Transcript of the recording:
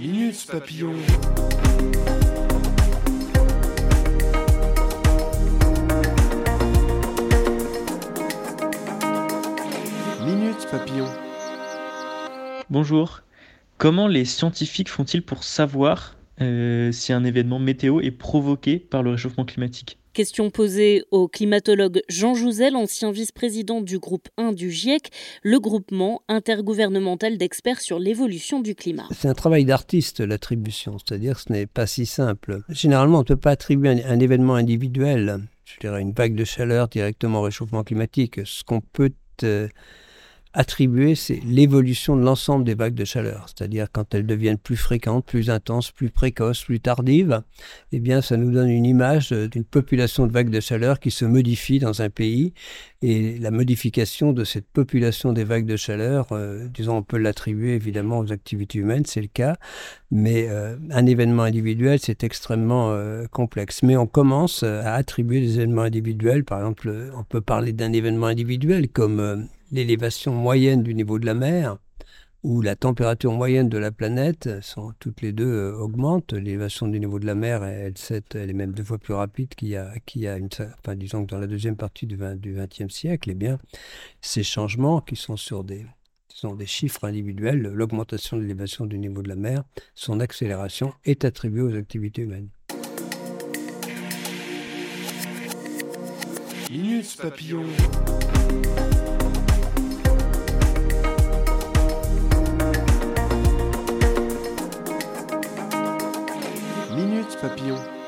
Minute Papillon. Minute Papillon. Bonjour. Comment les scientifiques font-ils pour savoir euh, si un événement météo est provoqué par le réchauffement climatique? Question posée au climatologue Jean Jouzel, ancien vice-président du groupe 1 du GIEC, le groupement intergouvernemental d'experts sur l'évolution du climat. C'est un travail d'artiste, l'attribution, c'est-à-dire que ce n'est pas si simple. Généralement, on ne peut pas attribuer un, événement individuel, je dirais une vague de chaleur directement au réchauffement climatique. Ce qu'on peut euh, attribuer, c'est l'évolution de l'ensemble des vagues de chaleur. C'est-à-dire quand elles deviennent plus fréquentes, plus intenses, plus précoces, plus tardives, eh bien, ça nous donne une image d'une population de vagues de chaleur qui se modifie dans un pays. Et la modification de cette population des vagues de chaleur, euh, disons, on peut l'attribuer évidemment aux activités humaines, c'est le cas. Mais euh, un événement individuel, c'est extrêmement euh, complexe. Mais on commence à attribuer des événements individuels. Par exemple, on peut parler d'un événement individuel comme l'élévation moyenne du niveau de la mer ou la température moyenne de la planète sont toutes les deux euh, augmentent. L'élévation du niveau de la mer, elle, est même deux fois plus rapide qu'il y a, une, enfin, disons que dans la deuxième partie du, 20, du XXe siècle. Eh bien, ces changements qui sont sur des, sont des chiffres individuels, l'augmentation de l'élévation du niveau de la mer, son accélération est attribuée aux activités humaines. Minute Papillon. Papillon.